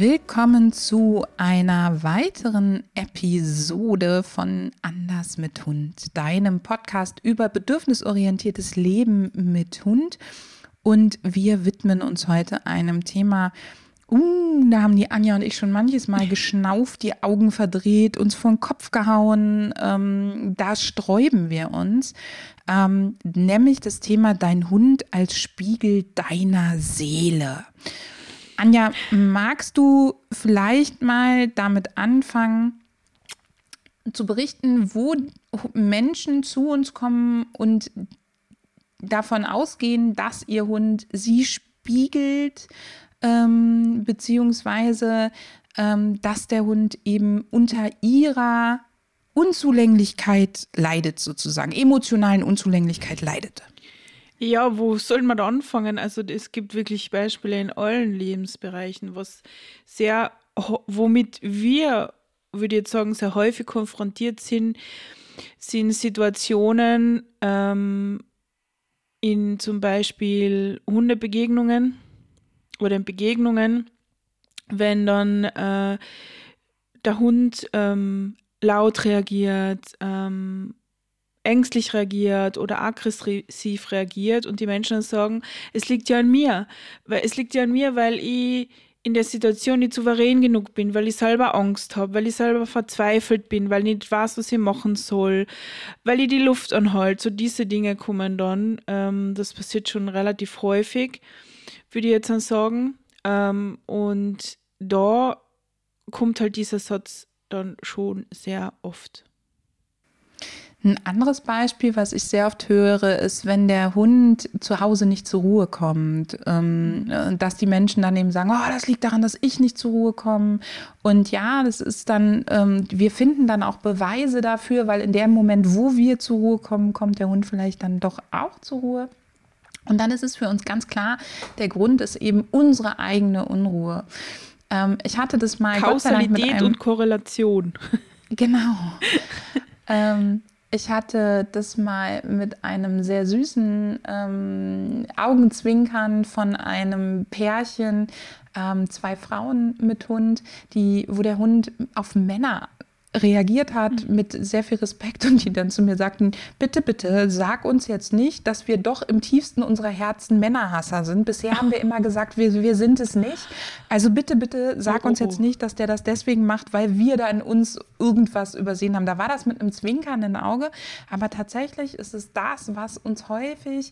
Willkommen zu einer weiteren Episode von Anders mit Hund, deinem Podcast über bedürfnisorientiertes Leben mit Hund. Und wir widmen uns heute einem Thema, uh, da haben die Anja und ich schon manches Mal geschnauft, die Augen verdreht, uns vor den Kopf gehauen. Ähm, da sträuben wir uns. Ähm, nämlich das Thema Dein Hund als Spiegel deiner Seele. Anja, magst du vielleicht mal damit anfangen, zu berichten, wo Menschen zu uns kommen und davon ausgehen, dass ihr Hund sie spiegelt, ähm, beziehungsweise ähm, dass der Hund eben unter ihrer Unzulänglichkeit leidet, sozusagen, emotionalen Unzulänglichkeit leidet. Ja, wo soll man da anfangen? Also es gibt wirklich Beispiele in allen Lebensbereichen, was sehr, womit wir, würde ich jetzt sagen, sehr häufig konfrontiert sind, sind Situationen ähm, in zum Beispiel Hundebegegnungen oder in Begegnungen, wenn dann äh, der Hund ähm, laut reagiert, ähm, ängstlich reagiert oder aggressiv reagiert und die Menschen dann sagen, es liegt ja an mir, weil es liegt ja an mir, weil ich in der Situation nicht souverän genug bin, weil ich selber Angst habe, weil ich selber verzweifelt bin, weil ich nicht weiß, was ich machen soll, weil ich die Luft anhalte. So diese Dinge kommen dann. Ähm, das passiert schon relativ häufig, würde ich jetzt dann sagen. Ähm, und da kommt halt dieser Satz dann schon sehr oft. Ein anderes Beispiel, was ich sehr oft höre, ist, wenn der Hund zu Hause nicht zur Ruhe kommt, ähm, dass die Menschen dann eben sagen, oh, das liegt daran, dass ich nicht zur Ruhe komme. Und ja, das ist dann, ähm, wir finden dann auch Beweise dafür, weil in dem Moment, wo wir zur Ruhe kommen, kommt der Hund vielleicht dann doch auch zur Ruhe. Und dann ist es für uns ganz klar, der Grund ist eben unsere eigene Unruhe. Ähm, ich hatte das mal. Kausalität und Korrelation. Genau. ähm, ich hatte das mal mit einem sehr süßen ähm, Augenzwinkern von einem Pärchen, ähm, zwei Frauen mit Hund, die, wo der Hund auf Männer reagiert hat mhm. mit sehr viel Respekt und die dann zu mir sagten, bitte, bitte, sag uns jetzt nicht, dass wir doch im tiefsten unserer Herzen Männerhasser sind. Bisher haben wir immer gesagt, wir, wir sind es nicht. Also bitte, bitte, sag oh, uns oh, jetzt oh. nicht, dass der das deswegen macht, weil wir da in uns irgendwas übersehen haben. Da war das mit einem zwinkernden Auge, aber tatsächlich ist es das, was uns häufig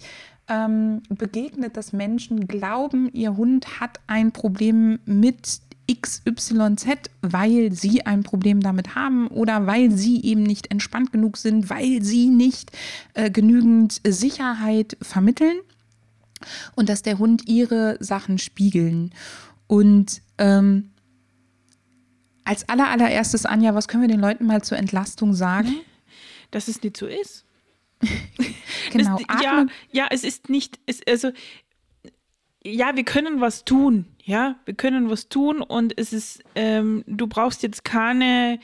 ähm, begegnet, dass Menschen glauben, ihr Hund hat ein Problem mit XYZ, weil sie ein Problem damit haben oder weil sie eben nicht entspannt genug sind, weil sie nicht äh, genügend Sicherheit vermitteln und dass der Hund ihre Sachen spiegeln. Und ähm, als aller, allererstes, Anja, was können wir den Leuten mal zur Entlastung sagen? Dass es nicht so ist. genau. Das, ja, ja, es ist nicht, es, also ja, wir können was tun, ja, wir können was tun und es ist, ähm, du brauchst jetzt keine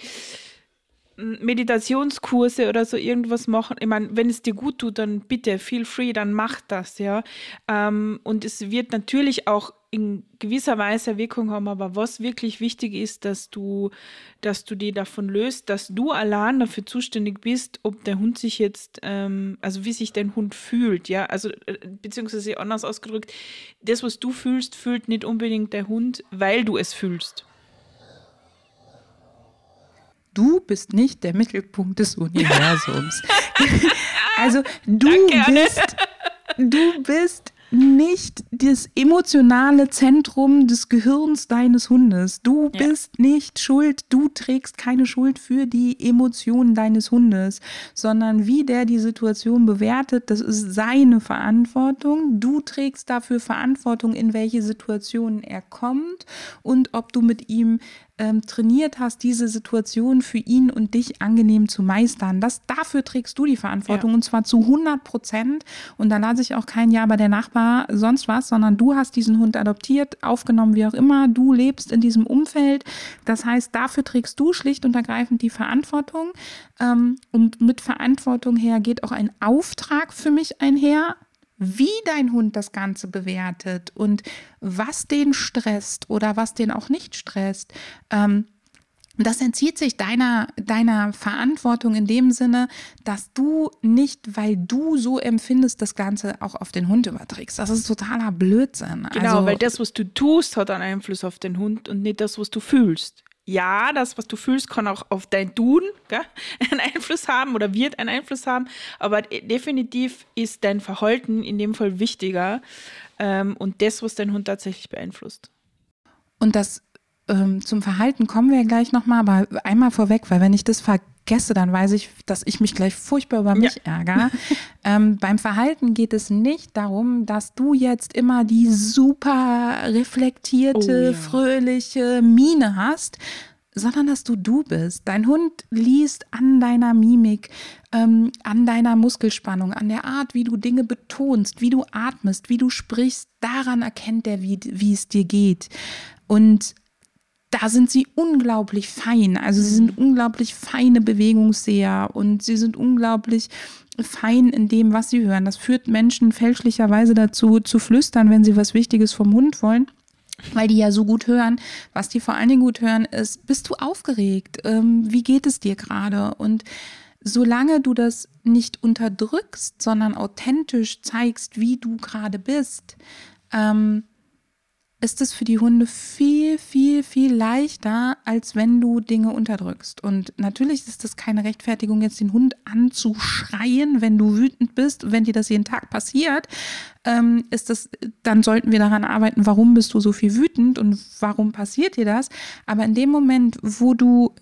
Meditationskurse oder so irgendwas machen. Ich meine, wenn es dir gut tut, dann bitte, feel free, dann mach das, ja. Ähm, und es wird natürlich auch in gewisser Weise Wirkung haben, aber was wirklich wichtig ist, dass du, dass du die davon löst, dass du allein dafür zuständig bist, ob der Hund sich jetzt, ähm, also wie sich dein Hund fühlt, ja, also äh, beziehungsweise anders ausgedrückt, das, was du fühlst, fühlt nicht unbedingt der Hund, weil du es fühlst. Du bist nicht der Mittelpunkt des Universums. also du Danke, bist, du bist nicht das emotionale Zentrum des Gehirns deines Hundes. Du ja. bist nicht schuld, du trägst keine Schuld für die Emotionen deines Hundes, sondern wie der die Situation bewertet, das ist seine Verantwortung. Du trägst dafür Verantwortung, in welche Situationen er kommt und ob du mit ihm ähm, trainiert hast, diese Situation für ihn und dich angenehm zu meistern. Das, dafür trägst du die Verantwortung ja. und zwar zu 100 Prozent. Und da lasse ich auch kein Ja bei der Nachbar sonst was, sondern du hast diesen Hund adoptiert, aufgenommen, wie auch immer. Du lebst in diesem Umfeld. Das heißt, dafür trägst du schlicht und ergreifend die Verantwortung. Ähm, und mit Verantwortung her geht auch ein Auftrag für mich einher wie dein Hund das Ganze bewertet und was den stresst oder was den auch nicht stresst. Ähm, das entzieht sich deiner, deiner Verantwortung in dem Sinne, dass du nicht, weil du so empfindest, das Ganze auch auf den Hund überträgst. Das ist totaler Blödsinn. Genau, also, weil das, was du tust, hat einen Einfluss auf den Hund und nicht das, was du fühlst ja, das, was du fühlst, kann auch auf dein Tun gell, einen Einfluss haben oder wird einen Einfluss haben, aber definitiv ist dein Verhalten in dem Fall wichtiger ähm, und das, was dein Hund tatsächlich beeinflusst. Und das ähm, zum Verhalten kommen wir gleich nochmal, aber einmal vorweg, weil wenn ich das vergesse, dann weiß ich, dass ich mich gleich furchtbar über mich ja. ärgere. ähm, beim Verhalten geht es nicht darum, dass du jetzt immer die super reflektierte, oh, ja. fröhliche Miene hast, sondern dass du du bist. Dein Hund liest an deiner Mimik, ähm, an deiner Muskelspannung, an der Art, wie du Dinge betonst, wie du atmest, wie du sprichst. Daran erkennt er, wie, wie es dir geht. Und da sind sie unglaublich fein. Also sie sind unglaublich feine Bewegungsseher und sie sind unglaublich fein in dem, was sie hören. Das führt Menschen fälschlicherweise dazu, zu flüstern, wenn sie was Wichtiges vom Hund wollen. Weil die ja so gut hören. Was die vor allen Dingen gut hören, ist, bist du aufgeregt? Ähm, wie geht es dir gerade? Und solange du das nicht unterdrückst, sondern authentisch zeigst, wie du gerade bist, ähm, ist es für die Hunde viel, viel, viel leichter, als wenn du Dinge unterdrückst. Und natürlich ist das keine Rechtfertigung, jetzt den Hund anzuschreien, wenn du wütend bist. Wenn dir das jeden Tag passiert, ähm, ist das, dann sollten wir daran arbeiten, warum bist du so viel wütend und warum passiert dir das. Aber in dem Moment, wo du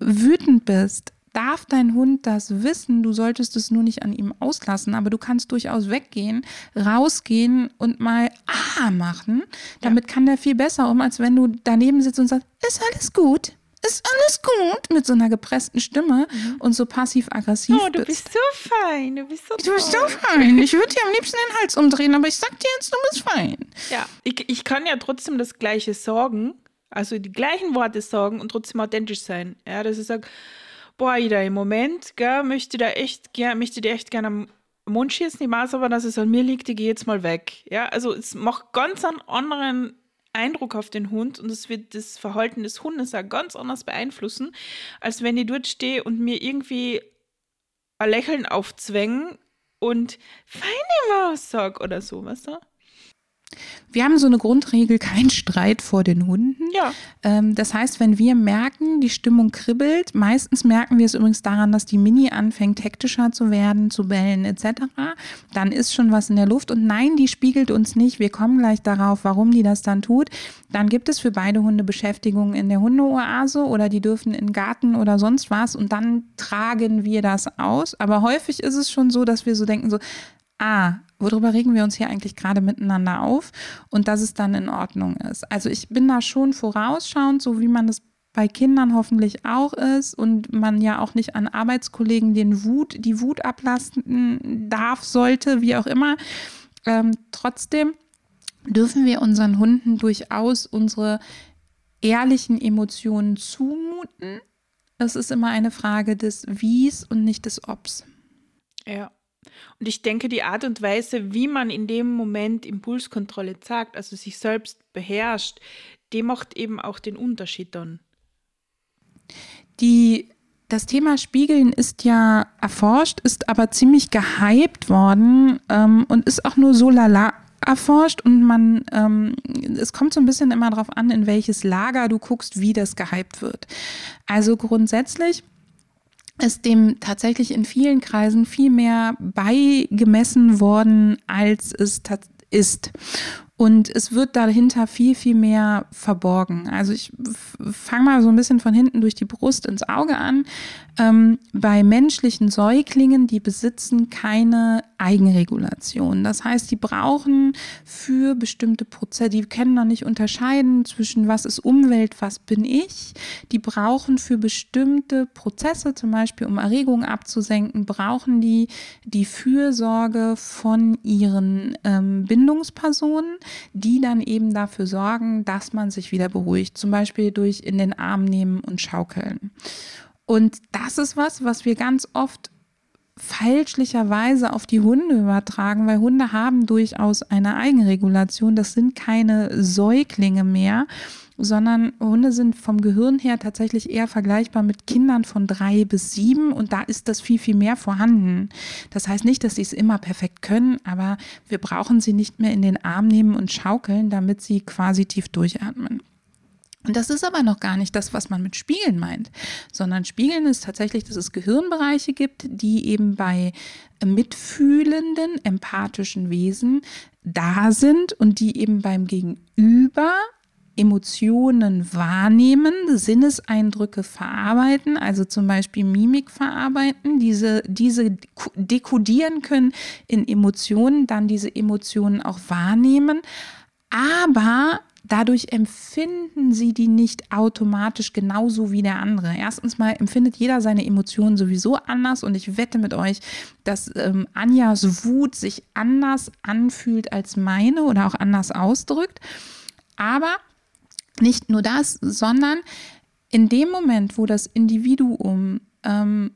wütend bist, darf dein Hund das wissen, du solltest es nur nicht an ihm auslassen, aber du kannst durchaus weggehen, rausgehen und mal Ah machen. Damit ja. kann der viel besser um, als wenn du daneben sitzt und sagst, ist alles gut. Ist alles gut mit so einer gepressten Stimme mhm. und so passiv-aggressiv. Oh, du bist. bist so fein, du bist so Du bist so fein. Ich würde dir am liebsten den Hals umdrehen, aber ich sag dir jetzt, du bist fein. Ja, ich, ich kann ja trotzdem das Gleiche sagen, also die gleichen Worte sagen und trotzdem authentisch sein. Ja, dass ich sage, boah, Ida, im Moment, gell, möchte da echt gern, möchte dir echt gerne am Mund schießen, ich weiß aber, dass es an mir liegt, ich gehe jetzt mal weg. Ja, also es macht ganz einen anderen Eindruck auf den Hund und es wird das Verhalten des Hundes auch ganz anders beeinflussen, als wenn ich dort stehe und mir irgendwie ein Lächeln aufzwängen und feine Maus sag oder so, weißt du? Wir haben so eine Grundregel, kein Streit vor den Hunden. Ja. Ähm, das heißt, wenn wir merken, die Stimmung kribbelt, meistens merken wir es übrigens daran, dass die Mini anfängt hektischer zu werden, zu bellen etc., dann ist schon was in der Luft. Und nein, die spiegelt uns nicht. Wir kommen gleich darauf, warum die das dann tut. Dann gibt es für beide Hunde Beschäftigung in der Hundeoase oder die dürfen in den Garten oder sonst was und dann tragen wir das aus. Aber häufig ist es schon so, dass wir so denken, so, ah, worüber regen wir uns hier eigentlich gerade miteinander auf und dass es dann in Ordnung ist. Also ich bin da schon vorausschauend, so wie man das bei Kindern hoffentlich auch ist und man ja auch nicht an Arbeitskollegen den Wut, die Wut ablasten darf, sollte, wie auch immer. Ähm, trotzdem dürfen wir unseren Hunden durchaus unsere ehrlichen Emotionen zumuten. Es ist immer eine Frage des Wies und nicht des Obs. Ja. Und ich denke, die Art und Weise, wie man in dem Moment Impulskontrolle zeigt, also sich selbst beherrscht, die macht eben auch den Unterschied dann. Die, das Thema Spiegeln ist ja erforscht, ist aber ziemlich gehypt worden ähm, und ist auch nur so lala erforscht und man, ähm, es kommt so ein bisschen immer darauf an, in welches Lager du guckst, wie das gehypt wird. Also grundsätzlich ist dem tatsächlich in vielen Kreisen viel mehr beigemessen worden, als es ist. Und es wird dahinter viel, viel mehr verborgen. Also ich fange mal so ein bisschen von hinten durch die Brust ins Auge an. Ähm, bei menschlichen Säuglingen, die besitzen keine Eigenregulation. Das heißt, die brauchen für bestimmte Prozesse, die können noch nicht unterscheiden zwischen was ist Umwelt, was bin ich. Die brauchen für bestimmte Prozesse, zum Beispiel um Erregungen abzusenken, brauchen die die Fürsorge von ihren ähm, Bindungspersonen die dann eben dafür sorgen, dass man sich wieder beruhigt. Zum Beispiel durch in den Arm nehmen und schaukeln. Und das ist was, was wir ganz oft fälschlicherweise auf die Hunde übertragen, weil Hunde haben durchaus eine Eigenregulation. Das sind keine Säuglinge mehr sondern Hunde sind vom Gehirn her tatsächlich eher vergleichbar mit Kindern von drei bis sieben und da ist das viel, viel mehr vorhanden. Das heißt nicht, dass sie es immer perfekt können, aber wir brauchen sie nicht mehr in den Arm nehmen und schaukeln, damit sie quasi tief durchatmen. Und das ist aber noch gar nicht das, was man mit Spiegeln meint, sondern Spiegeln ist tatsächlich, dass es Gehirnbereiche gibt, die eben bei mitfühlenden, empathischen Wesen da sind und die eben beim Gegenüber Emotionen wahrnehmen, Sinneseindrücke verarbeiten, also zum Beispiel Mimik verarbeiten, diese, diese dekodieren können in Emotionen, dann diese Emotionen auch wahrnehmen, aber dadurch empfinden sie die nicht automatisch genauso wie der andere. Erstens mal empfindet jeder seine Emotionen sowieso anders und ich wette mit euch, dass ähm, Anjas Wut sich anders anfühlt als meine oder auch anders ausdrückt. Aber nicht nur das, sondern in dem Moment, wo das Individuum ähm,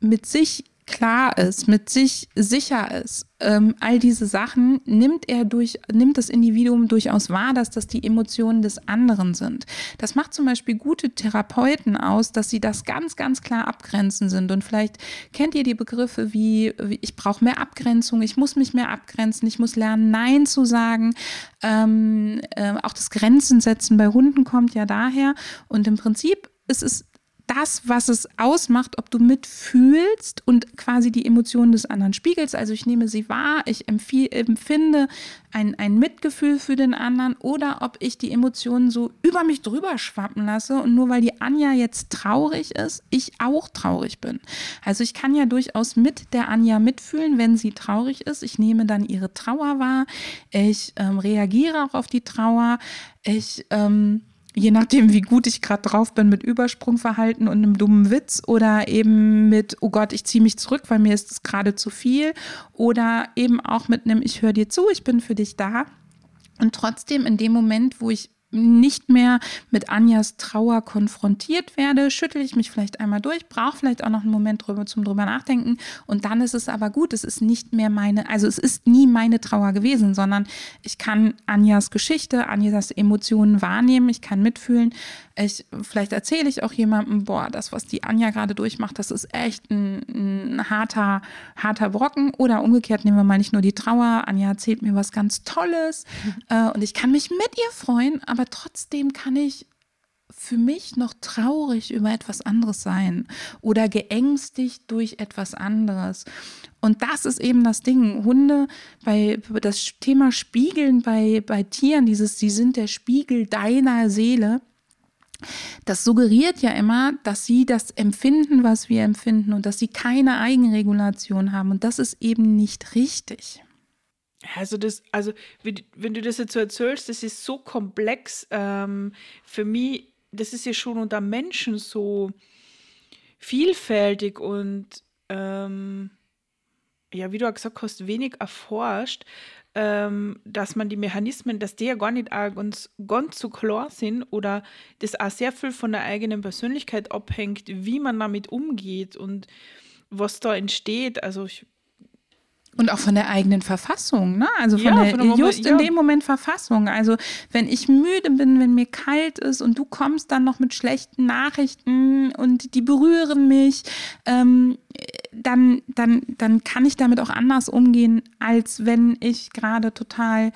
mit sich klar ist, mit sich sicher ist, ähm, all diese Sachen nimmt er durch, nimmt das Individuum durchaus wahr, dass das die Emotionen des anderen sind. Das macht zum Beispiel gute Therapeuten aus, dass sie das ganz, ganz klar abgrenzen sind. Und vielleicht kennt ihr die Begriffe wie, wie ich brauche mehr Abgrenzung, ich muss mich mehr abgrenzen, ich muss lernen, Nein zu sagen. Ähm, äh, auch das Grenzen setzen bei Hunden kommt ja daher. Und im Prinzip ist es das, was es ausmacht, ob du mitfühlst und quasi die Emotionen des anderen spiegelst. Also ich nehme sie wahr, ich empfinde ein, ein Mitgefühl für den anderen oder ob ich die Emotionen so über mich drüber schwappen lasse und nur weil die Anja jetzt traurig ist, ich auch traurig bin. Also ich kann ja durchaus mit der Anja mitfühlen, wenn sie traurig ist. Ich nehme dann ihre Trauer wahr, ich ähm, reagiere auch auf die Trauer, ich... Ähm, je nachdem, wie gut ich gerade drauf bin mit Übersprungverhalten und einem dummen Witz oder eben mit, oh Gott, ich ziehe mich zurück, weil mir ist es gerade zu viel oder eben auch mit einem, ich höre dir zu, ich bin für dich da. Und trotzdem in dem Moment, wo ich nicht mehr mit Anjas Trauer konfrontiert werde, schüttel ich mich vielleicht einmal durch, brauche vielleicht auch noch einen Moment drüber zum drüber nachdenken und dann ist es aber gut. Es ist nicht mehr meine, also es ist nie meine Trauer gewesen, sondern ich kann Anjas Geschichte, Anjas Emotionen wahrnehmen, ich kann mitfühlen. Ich, vielleicht erzähle ich auch jemandem, boah, das, was die Anja gerade durchmacht, das ist echt ein, ein harter, harter Brocken. Oder umgekehrt nehmen wir mal nicht nur die Trauer, Anja erzählt mir was ganz Tolles äh, und ich kann mich mit ihr freuen, aber aber trotzdem kann ich für mich noch traurig über etwas anderes sein oder geängstigt durch etwas anderes. Und das ist eben das Ding. Hunde, bei das Thema Spiegeln bei, bei Tieren, dieses, sie sind der Spiegel deiner Seele. Das suggeriert ja immer, dass sie das empfinden, was wir empfinden und dass sie keine Eigenregulation haben. Und das ist eben nicht richtig. Also das, also wenn du das jetzt so erzählst, das ist so komplex. Ähm, für mich, das ist ja schon unter Menschen so vielfältig und ähm, ja, wie du auch gesagt hast, wenig erforscht, ähm, dass man die Mechanismen, dass die ja gar nicht ganz, ganz so klar sind oder das auch sehr viel von der eigenen Persönlichkeit abhängt, wie man damit umgeht und was da entsteht. Also ich und auch von der eigenen Verfassung, ne? Also von ja, der, von just Moment, in dem Moment Verfassung. Also wenn ich müde bin, wenn mir kalt ist und du kommst dann noch mit schlechten Nachrichten und die berühren mich, ähm, dann, dann, dann kann ich damit auch anders umgehen, als wenn ich gerade total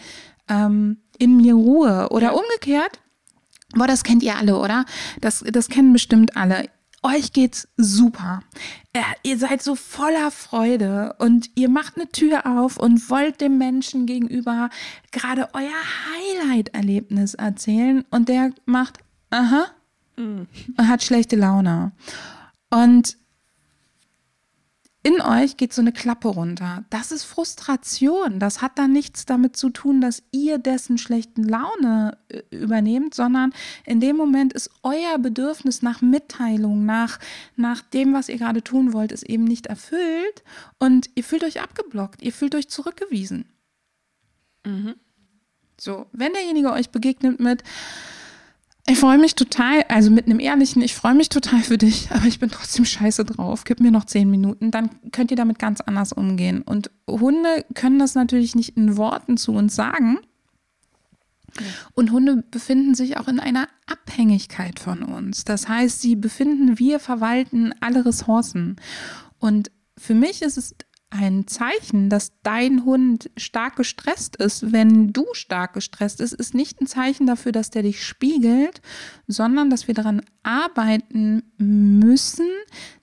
ähm, in mir ruhe. Oder ja. umgekehrt, boah, das kennt ihr alle, oder? Das, das kennen bestimmt alle euch geht's super. Äh, ihr seid so voller Freude und ihr macht eine Tür auf und wollt dem Menschen gegenüber gerade euer Highlight-Erlebnis erzählen und der macht, aha, mhm. und hat schlechte Laune. Und in euch geht so eine Klappe runter. Das ist Frustration. Das hat dann nichts damit zu tun, dass ihr dessen schlechten Laune äh, übernehmt, sondern in dem Moment ist euer Bedürfnis nach Mitteilung, nach, nach dem, was ihr gerade tun wollt, ist eben nicht erfüllt und ihr fühlt euch abgeblockt, ihr fühlt euch zurückgewiesen. Mhm. So, wenn derjenige euch begegnet mit, ich freue mich total, also mit einem ehrlichen, ich freue mich total für dich, aber ich bin trotzdem scheiße drauf. Gib mir noch zehn Minuten, dann könnt ihr damit ganz anders umgehen. Und Hunde können das natürlich nicht in Worten zu uns sagen. Und Hunde befinden sich auch in einer Abhängigkeit von uns. Das heißt, sie befinden, wir verwalten alle Ressourcen. Und für mich ist es ein Zeichen, dass dein Hund stark gestresst ist, wenn du stark gestresst ist, ist nicht ein Zeichen dafür, dass der dich spiegelt, sondern dass wir daran arbeiten müssen,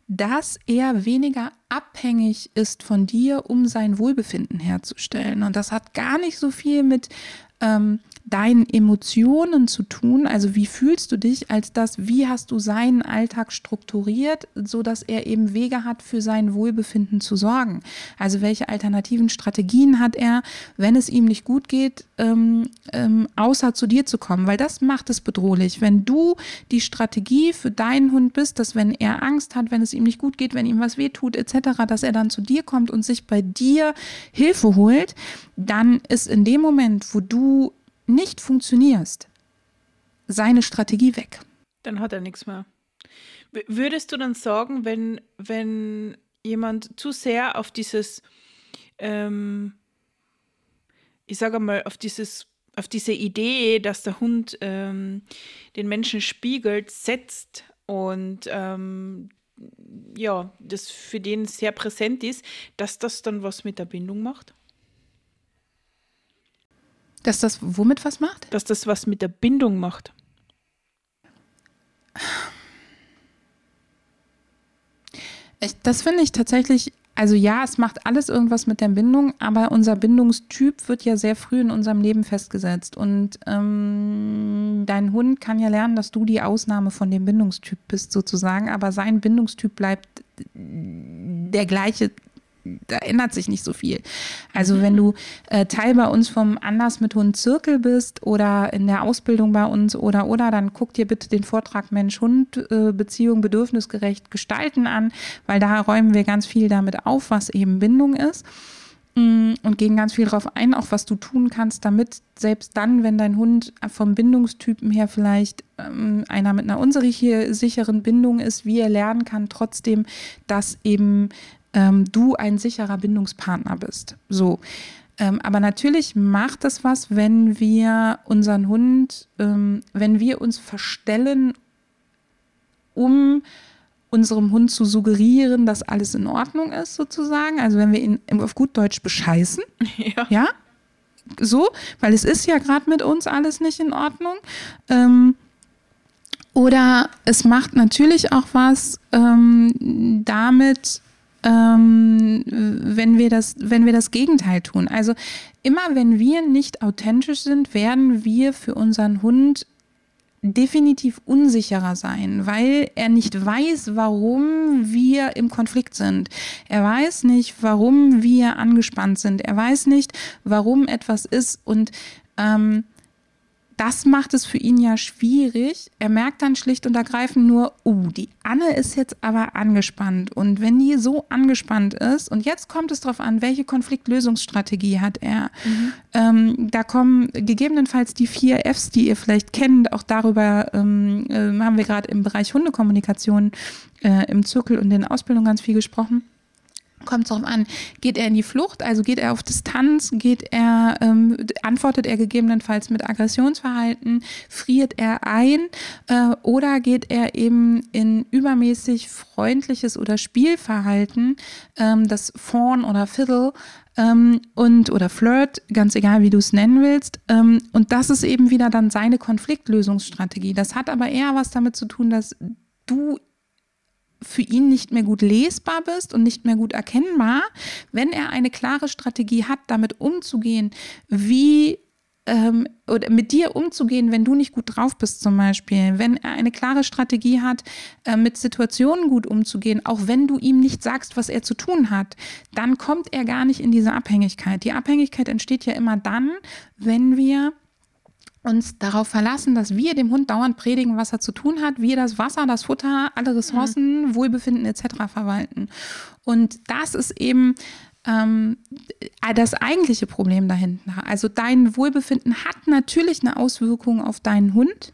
dass er weniger abhängig ist von dir, um sein Wohlbefinden herzustellen. Und das hat gar nicht so viel mit ähm, deinen Emotionen zu tun, also wie fühlst du dich, als das, wie hast du seinen Alltag strukturiert, so dass er eben Wege hat, für sein Wohlbefinden zu sorgen. Also welche alternativen Strategien hat er, wenn es ihm nicht gut geht, ähm, ähm, außer zu dir zu kommen, weil das macht es bedrohlich. Wenn du die Strategie für deinen Hund bist, dass wenn er Angst hat, wenn es ihm nicht gut geht, wenn ihm was wehtut etc., dass er dann zu dir kommt und sich bei dir Hilfe holt, dann ist in dem Moment, wo du nicht funktionierst, seine Strategie weg. Dann hat er nichts mehr. Würdest du dann sagen, wenn, wenn jemand zu sehr auf dieses, ähm, ich sage mal, auf dieses, auf diese Idee, dass der Hund ähm, den Menschen spiegelt, setzt und ähm, ja, das für den sehr präsent ist, dass das dann was mit der Bindung macht? Dass das womit was macht? Dass das was mit der Bindung macht. Ich, das finde ich tatsächlich, also ja, es macht alles irgendwas mit der Bindung, aber unser Bindungstyp wird ja sehr früh in unserem Leben festgesetzt. Und ähm, dein Hund kann ja lernen, dass du die Ausnahme von dem Bindungstyp bist, sozusagen, aber sein Bindungstyp bleibt der gleiche da ändert sich nicht so viel. Also wenn du äh, Teil bei uns vom Anders mit Hund Zirkel bist oder in der Ausbildung bei uns oder oder, dann guck dir bitte den Vortrag Mensch-Hund äh, Beziehung bedürfnisgerecht gestalten an, weil da räumen wir ganz viel damit auf, was eben Bindung ist und gehen ganz viel darauf ein, auch was du tun kannst, damit selbst dann, wenn dein Hund vom Bindungstypen her vielleicht ähm, einer mit einer unsicheren Bindung ist, wie er lernen kann, trotzdem, dass eben ähm, du ein sicherer Bindungspartner bist. So. Ähm, aber natürlich macht es was, wenn wir unseren Hund, ähm, wenn wir uns verstellen, um unserem Hund zu suggerieren, dass alles in Ordnung ist, sozusagen. Also wenn wir ihn auf gut Deutsch bescheißen, ja, ja? so, weil es ist ja gerade mit uns alles nicht in Ordnung. Ähm, oder es macht natürlich auch was ähm, damit, ähm, wenn, wir das, wenn wir das Gegenteil tun. Also immer wenn wir nicht authentisch sind, werden wir für unseren Hund definitiv unsicherer sein, weil er nicht weiß, warum wir im Konflikt sind. Er weiß nicht, warum wir angespannt sind. Er weiß nicht, warum etwas ist und ähm, das macht es für ihn ja schwierig. Er merkt dann schlicht und ergreifend nur, uh, die Anne ist jetzt aber angespannt. Und wenn die so angespannt ist, und jetzt kommt es darauf an, welche Konfliktlösungsstrategie hat er. Mhm. Ähm, da kommen gegebenenfalls die vier Fs, die ihr vielleicht kennt. Auch darüber ähm, äh, haben wir gerade im Bereich Hundekommunikation äh, im Zirkel und in der Ausbildung ganz viel gesprochen kommt es darauf an, geht er in die Flucht, also geht er auf Distanz, geht er, ähm, antwortet er gegebenenfalls mit Aggressionsverhalten, friert er ein? Äh, oder geht er eben in übermäßig freundliches oder Spielverhalten, ähm, das Fawn oder Fiddle ähm, und oder Flirt, ganz egal wie du es nennen willst. Ähm, und das ist eben wieder dann seine Konfliktlösungsstrategie. Das hat aber eher was damit zu tun, dass du für ihn nicht mehr gut lesbar bist und nicht mehr gut erkennbar, wenn er eine klare Strategie hat, damit umzugehen, wie ähm, oder mit dir umzugehen, wenn du nicht gut drauf bist zum Beispiel, wenn er eine klare Strategie hat, äh, mit Situationen gut umzugehen, auch wenn du ihm nicht sagst, was er zu tun hat, dann kommt er gar nicht in diese Abhängigkeit. Die Abhängigkeit entsteht ja immer dann, wenn wir uns darauf verlassen, dass wir dem Hund dauernd predigen, was er zu tun hat, wir das Wasser, das Futter, alle Ressourcen, mhm. Wohlbefinden etc. verwalten. Und das ist eben ähm, das eigentliche Problem dahinter. Also dein Wohlbefinden hat natürlich eine Auswirkung auf deinen Hund.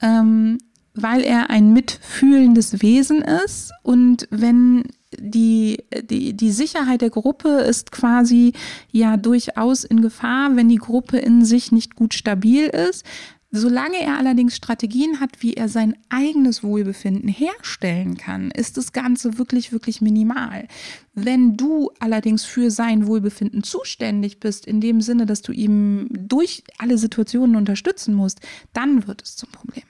Ähm, weil er ein mitfühlendes Wesen ist und wenn die, die, die Sicherheit der Gruppe ist quasi ja durchaus in Gefahr, wenn die Gruppe in sich nicht gut stabil ist. Solange er allerdings Strategien hat, wie er sein eigenes Wohlbefinden herstellen kann, ist das Ganze wirklich, wirklich minimal. Wenn du allerdings für sein Wohlbefinden zuständig bist, in dem Sinne, dass du ihm durch alle Situationen unterstützen musst, dann wird es zum Problem.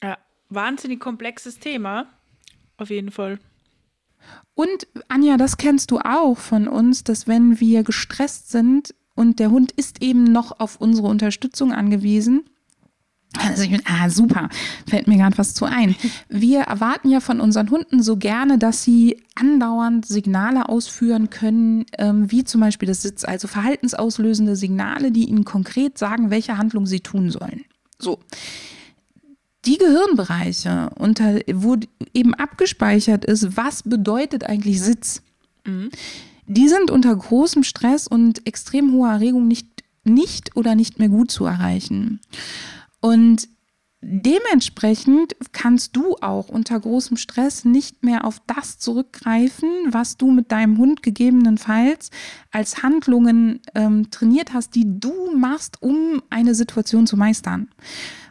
Ja, wahnsinnig komplexes Thema. Auf jeden Fall. Und Anja, das kennst du auch von uns, dass wenn wir gestresst sind und der Hund ist eben noch auf unsere Unterstützung angewiesen, also ich bin, ah, super, fällt mir gerade was zu ein. Wir erwarten ja von unseren Hunden so gerne, dass sie andauernd Signale ausführen können, ähm, wie zum Beispiel das Sitz, also verhaltensauslösende Signale, die ihnen konkret sagen, welche Handlung sie tun sollen. So die Gehirnbereiche, unter, wo eben abgespeichert ist, was bedeutet eigentlich Sitz, mhm. die sind unter großem Stress und extrem hoher Erregung nicht, nicht oder nicht mehr gut zu erreichen. Und dementsprechend kannst du auch unter großem Stress nicht mehr auf das zurückgreifen, was du mit deinem Hund gegebenenfalls als Handlungen ähm, trainiert hast, die du machst, um eine Situation zu meistern.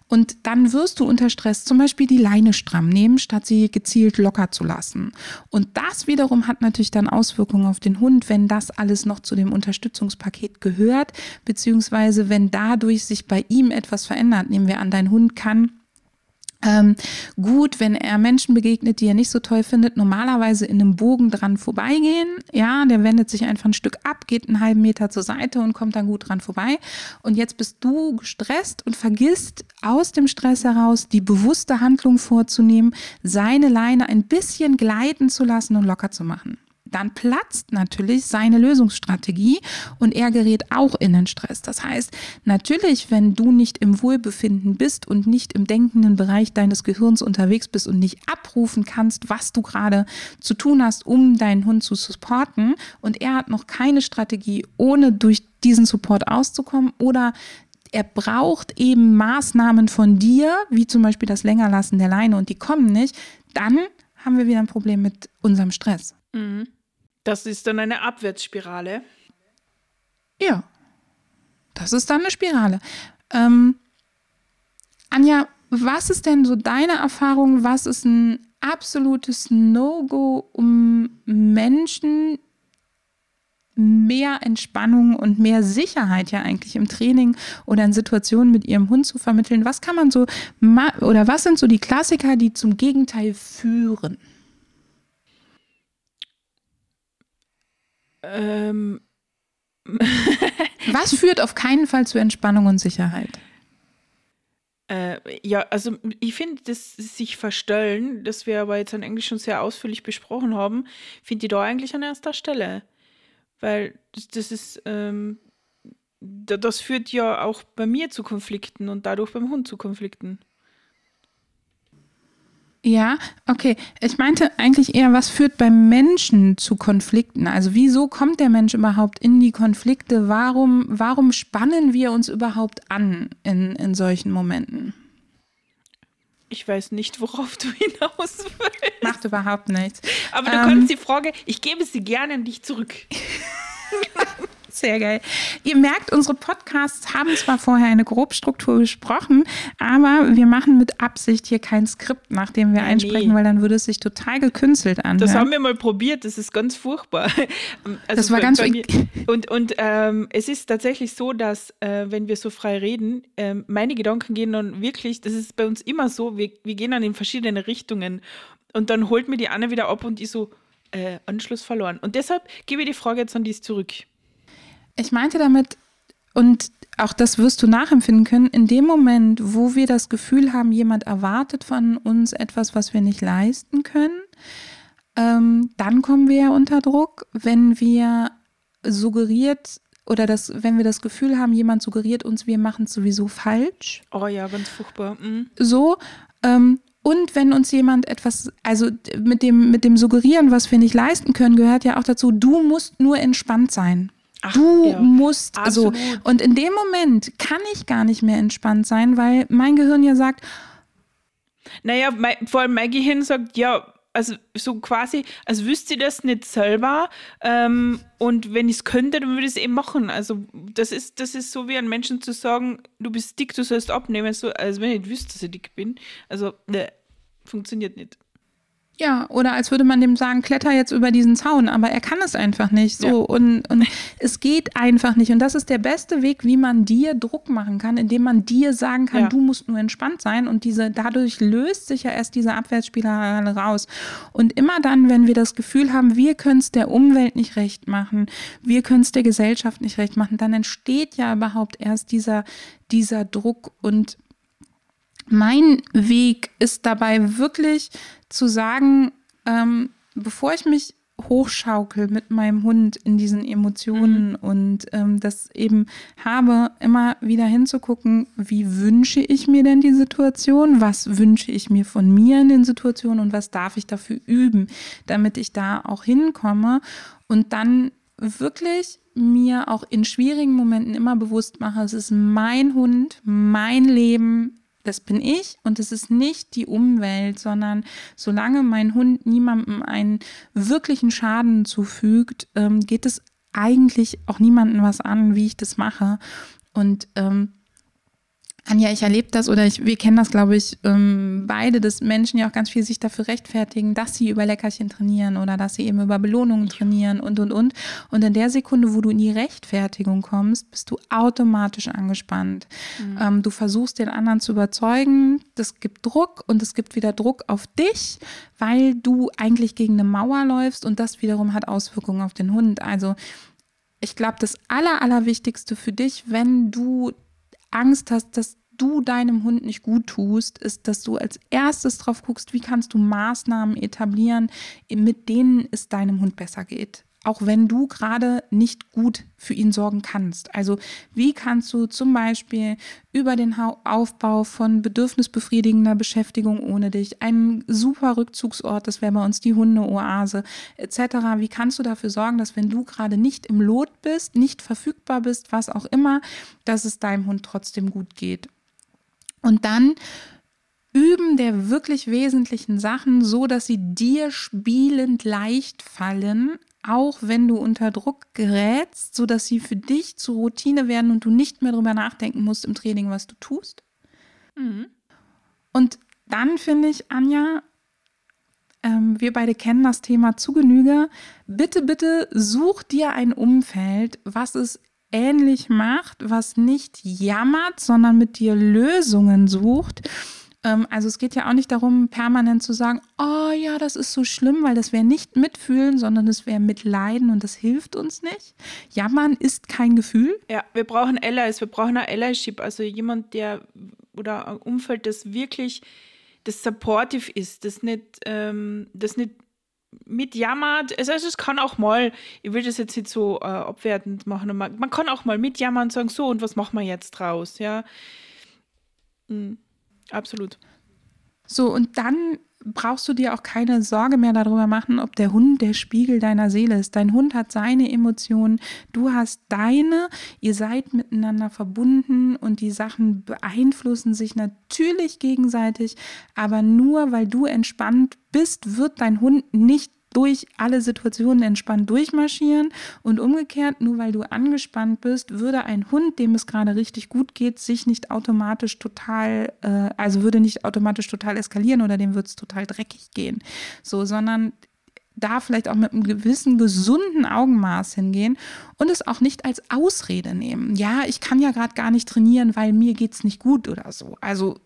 Und dann wirst du unter Stress zum Beispiel die Leine stramm nehmen, statt sie gezielt locker zu lassen. Und das wiederum hat natürlich dann Auswirkungen auf den Hund, wenn das alles noch zu dem Unterstützungspaket gehört, beziehungsweise wenn dadurch sich bei ihm etwas verändert. Nehmen wir an, dein Hund kann ähm, gut, wenn er Menschen begegnet, die er nicht so toll findet, normalerweise in einem Bogen dran vorbeigehen. Ja, der wendet sich einfach ein Stück ab, geht einen halben Meter zur Seite und kommt dann gut dran vorbei. Und jetzt bist du gestresst und vergisst aus dem Stress heraus die bewusste Handlung vorzunehmen, seine Leine ein bisschen gleiten zu lassen und locker zu machen dann platzt natürlich seine Lösungsstrategie und er gerät auch in den Stress. Das heißt, natürlich, wenn du nicht im Wohlbefinden bist und nicht im denkenden Bereich deines Gehirns unterwegs bist und nicht abrufen kannst, was du gerade zu tun hast, um deinen Hund zu supporten und er hat noch keine Strategie, ohne durch diesen Support auszukommen oder er braucht eben Maßnahmen von dir, wie zum Beispiel das Längerlassen der Leine und die kommen nicht, dann haben wir wieder ein Problem mit unserem Stress. Mhm. Das ist dann eine Abwärtsspirale. Ja, das ist dann eine Spirale. Ähm, Anja, was ist denn so deine Erfahrung? Was ist ein absolutes No-Go, um Menschen mehr Entspannung und mehr Sicherheit ja eigentlich im Training oder in Situationen mit ihrem Hund zu vermitteln? Was kann man so oder was sind so die Klassiker, die zum Gegenteil führen? Ähm. Was führt auf keinen Fall zu Entspannung und Sicherheit? Äh, ja, also ich finde, das sich verstellen, das wir aber jetzt an Englisch schon sehr ausführlich besprochen haben, finde ich da eigentlich an erster Stelle. Weil das, das ist, ähm, das führt ja auch bei mir zu Konflikten und dadurch beim Hund zu Konflikten. Ja, okay. Ich meinte eigentlich eher, was führt beim Menschen zu Konflikten? Also wieso kommt der Mensch überhaupt in die Konflikte? Warum, warum spannen wir uns überhaupt an in, in solchen Momenten? Ich weiß nicht, worauf du hinaus willst. Macht überhaupt nichts. Aber du ähm, kannst die Frage, ich gebe sie gerne an dich zurück. Sehr geil. Ihr merkt, unsere Podcasts haben zwar vorher eine Grobstruktur besprochen, aber wir machen mit Absicht hier kein Skript, nach dem wir einsprechen, nee. weil dann würde es sich total gekünstelt anhören. Das haben wir mal probiert, das ist ganz furchtbar. Also das war ganz mir, Und, und ähm, es ist tatsächlich so, dass, äh, wenn wir so frei reden, äh, meine Gedanken gehen dann wirklich, das ist bei uns immer so, wir, wir gehen dann in verschiedene Richtungen. Und dann holt mir die Anne wieder ab und ich so, äh, Anschluss verloren. Und deshalb gebe ich die Frage jetzt an dies zurück. Ich meinte damit, und auch das wirst du nachempfinden können, in dem Moment, wo wir das Gefühl haben, jemand erwartet von uns etwas, was wir nicht leisten können, ähm, dann kommen wir ja unter Druck, wenn wir suggeriert oder das, wenn wir das Gefühl haben, jemand suggeriert uns, wir machen es sowieso falsch. Oh ja, ganz furchtbar. Mhm. So. Ähm, und wenn uns jemand etwas, also mit dem, mit dem Suggerieren, was wir nicht leisten können, gehört ja auch dazu, du musst nur entspannt sein. Ach, du ja. musst Absolut. so. Und in dem Moment kann ich gar nicht mehr entspannt sein, weil mein Gehirn ja sagt. Naja, vor allem mein Gehirn sagt, ja, also so quasi, als wüsste ich das nicht selber. Ähm, und wenn ich es könnte, dann würde ich es eben machen. Also das ist, das ist so wie ein Menschen zu sagen, du bist dick, du sollst abnehmen, so, als wenn ich nicht wüsste, dass ich dick bin. Also, ne, funktioniert nicht. Ja, oder als würde man dem sagen, kletter jetzt über diesen Zaun, aber er kann es einfach nicht. So ja. und, und es geht einfach nicht. Und das ist der beste Weg, wie man dir Druck machen kann, indem man dir sagen kann, ja. du musst nur entspannt sein. Und diese, dadurch löst sich ja erst diese Abwärtsspirale raus. Und immer dann, wenn wir das Gefühl haben, wir können es der Umwelt nicht recht machen, wir können es der Gesellschaft nicht recht machen, dann entsteht ja überhaupt erst dieser, dieser Druck und mein Weg ist dabei wirklich zu sagen, ähm, bevor ich mich hochschaukel mit meinem Hund in diesen Emotionen mhm. und ähm, das eben habe, immer wieder hinzugucken, wie wünsche ich mir denn die Situation, was wünsche ich mir von mir in den Situationen und was darf ich dafür üben, damit ich da auch hinkomme und dann wirklich mir auch in schwierigen Momenten immer bewusst mache, es ist mein Hund, mein Leben, das bin ich und es ist nicht die Umwelt, sondern solange mein Hund niemandem einen wirklichen Schaden zufügt, ähm, geht es eigentlich auch niemandem was an, wie ich das mache. Und ähm, Anja, ich erlebe das oder ich, wir kennen das, glaube ich, ähm, beide, dass Menschen ja auch ganz viel sich dafür rechtfertigen, dass sie über Leckerchen trainieren oder dass sie eben über Belohnungen trainieren und, und, und. Und in der Sekunde, wo du in die Rechtfertigung kommst, bist du automatisch angespannt. Mhm. Ähm, du versuchst den anderen zu überzeugen, das gibt Druck und es gibt wieder Druck auf dich, weil du eigentlich gegen eine Mauer läufst und das wiederum hat Auswirkungen auf den Hund. Also ich glaube, das Aller, Allerwichtigste für dich, wenn du Angst hast, dass du deinem Hund nicht gut tust, ist, dass du als erstes drauf guckst, wie kannst du Maßnahmen etablieren, mit denen es deinem Hund besser geht auch wenn du gerade nicht gut für ihn sorgen kannst. Also wie kannst du zum Beispiel über den Aufbau von bedürfnisbefriedigender Beschäftigung ohne dich, einen super Rückzugsort, das wäre bei uns die Hundeoase etc., wie kannst du dafür sorgen, dass wenn du gerade nicht im Lot bist, nicht verfügbar bist, was auch immer, dass es deinem Hund trotzdem gut geht. Und dann Üben der wirklich wesentlichen Sachen so, dass sie dir spielend leicht fallen, auch wenn du unter Druck gerätst, sodass sie für dich zur Routine werden und du nicht mehr darüber nachdenken musst im Training, was du tust. Mhm. Und dann finde ich, Anja, ähm, wir beide kennen das Thema zu Genüge. Bitte, bitte such dir ein Umfeld, was es ähnlich macht, was nicht jammert, sondern mit dir Lösungen sucht also es geht ja auch nicht darum, permanent zu sagen, oh ja, das ist so schlimm, weil das wäre nicht mitfühlen, sondern das wäre mitleiden und das hilft uns nicht. Jammern ist kein Gefühl. Ja, wir brauchen Allies, wir brauchen ein Allyship, also jemand, der oder ein Umfeld, das wirklich das supportive ist, das nicht, ähm, das nicht mitjammert. Also, es kann auch mal, ich will das jetzt nicht so äh, abwertend machen, man, man, kann auch mal mitjammern und sagen, so, und was machen wir jetzt draus, ja. Mhm. Absolut. So, und dann brauchst du dir auch keine Sorge mehr darüber machen, ob der Hund der Spiegel deiner Seele ist. Dein Hund hat seine Emotionen, du hast deine, ihr seid miteinander verbunden und die Sachen beeinflussen sich natürlich gegenseitig, aber nur weil du entspannt bist, wird dein Hund nicht durch alle Situationen entspannt durchmarschieren und umgekehrt, nur weil du angespannt bist, würde ein Hund, dem es gerade richtig gut geht, sich nicht automatisch total, äh, also würde nicht automatisch total eskalieren oder dem würde es total dreckig gehen. So, sondern da vielleicht auch mit einem gewissen gesunden Augenmaß hingehen und es auch nicht als Ausrede nehmen. Ja, ich kann ja gerade gar nicht trainieren, weil mir geht es nicht gut oder so. Also,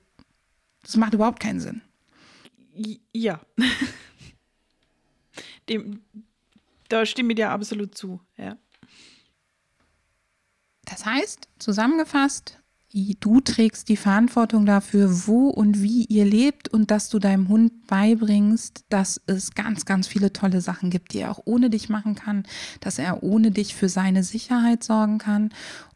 das macht überhaupt keinen Sinn Ja. Dem, da stimme ich dir absolut zu, ja. Das heißt, zusammengefasst, du trägst die Verantwortung dafür, wo und wie ihr lebt und dass du deinem Hund beibringst, dass es ganz, ganz viele tolle Sachen gibt, die er auch ohne dich machen kann, dass er ohne dich für seine Sicherheit sorgen kann.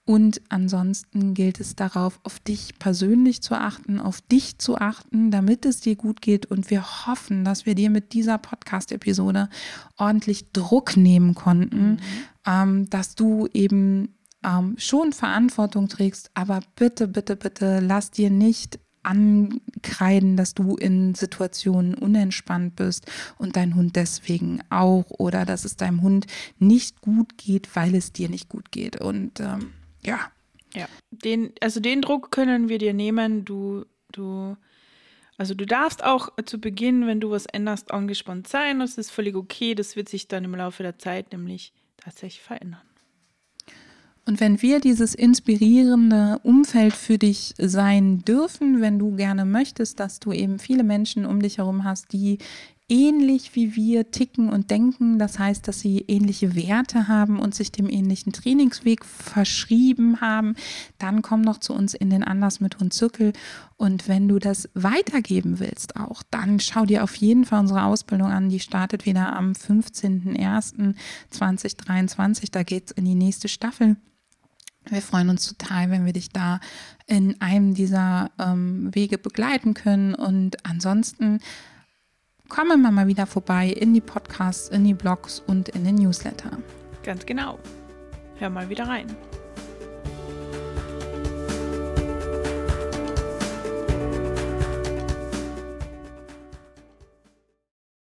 Und ansonsten gilt es darauf, auf dich persönlich zu achten, auf dich zu achten, damit es dir gut geht. Und wir hoffen, dass wir dir mit dieser Podcast-Episode ordentlich Druck nehmen konnten, mhm. ähm, dass du eben ähm, schon Verantwortung trägst, aber bitte, bitte, bitte lass dir nicht ankreiden, dass du in Situationen unentspannt bist und dein Hund deswegen auch oder dass es deinem Hund nicht gut geht, weil es dir nicht gut geht. Und ähm, ja. Ja, den, also den Druck können wir dir nehmen. Du, du, also du darfst auch zu Beginn, wenn du was änderst, angespannt sein. Das ist völlig okay. Das wird sich dann im Laufe der Zeit nämlich tatsächlich verändern. Und wenn wir dieses inspirierende Umfeld für dich sein dürfen, wenn du gerne möchtest, dass du eben viele Menschen um dich herum hast, die ähnlich wie wir ticken und denken, das heißt, dass sie ähnliche Werte haben und sich dem ähnlichen Trainingsweg verschrieben haben, dann komm noch zu uns in den Anlass mit Hund Zirkel und wenn du das weitergeben willst auch, dann schau dir auf jeden Fall unsere Ausbildung an, die startet wieder am 15.01.2023, da geht es in die nächste Staffel. Wir freuen uns total, wenn wir dich da in einem dieser ähm, Wege begleiten können. Und ansonsten komm immer mal wieder vorbei in die Podcasts, in die Blogs und in den Newsletter. Ganz genau. Hör mal wieder rein.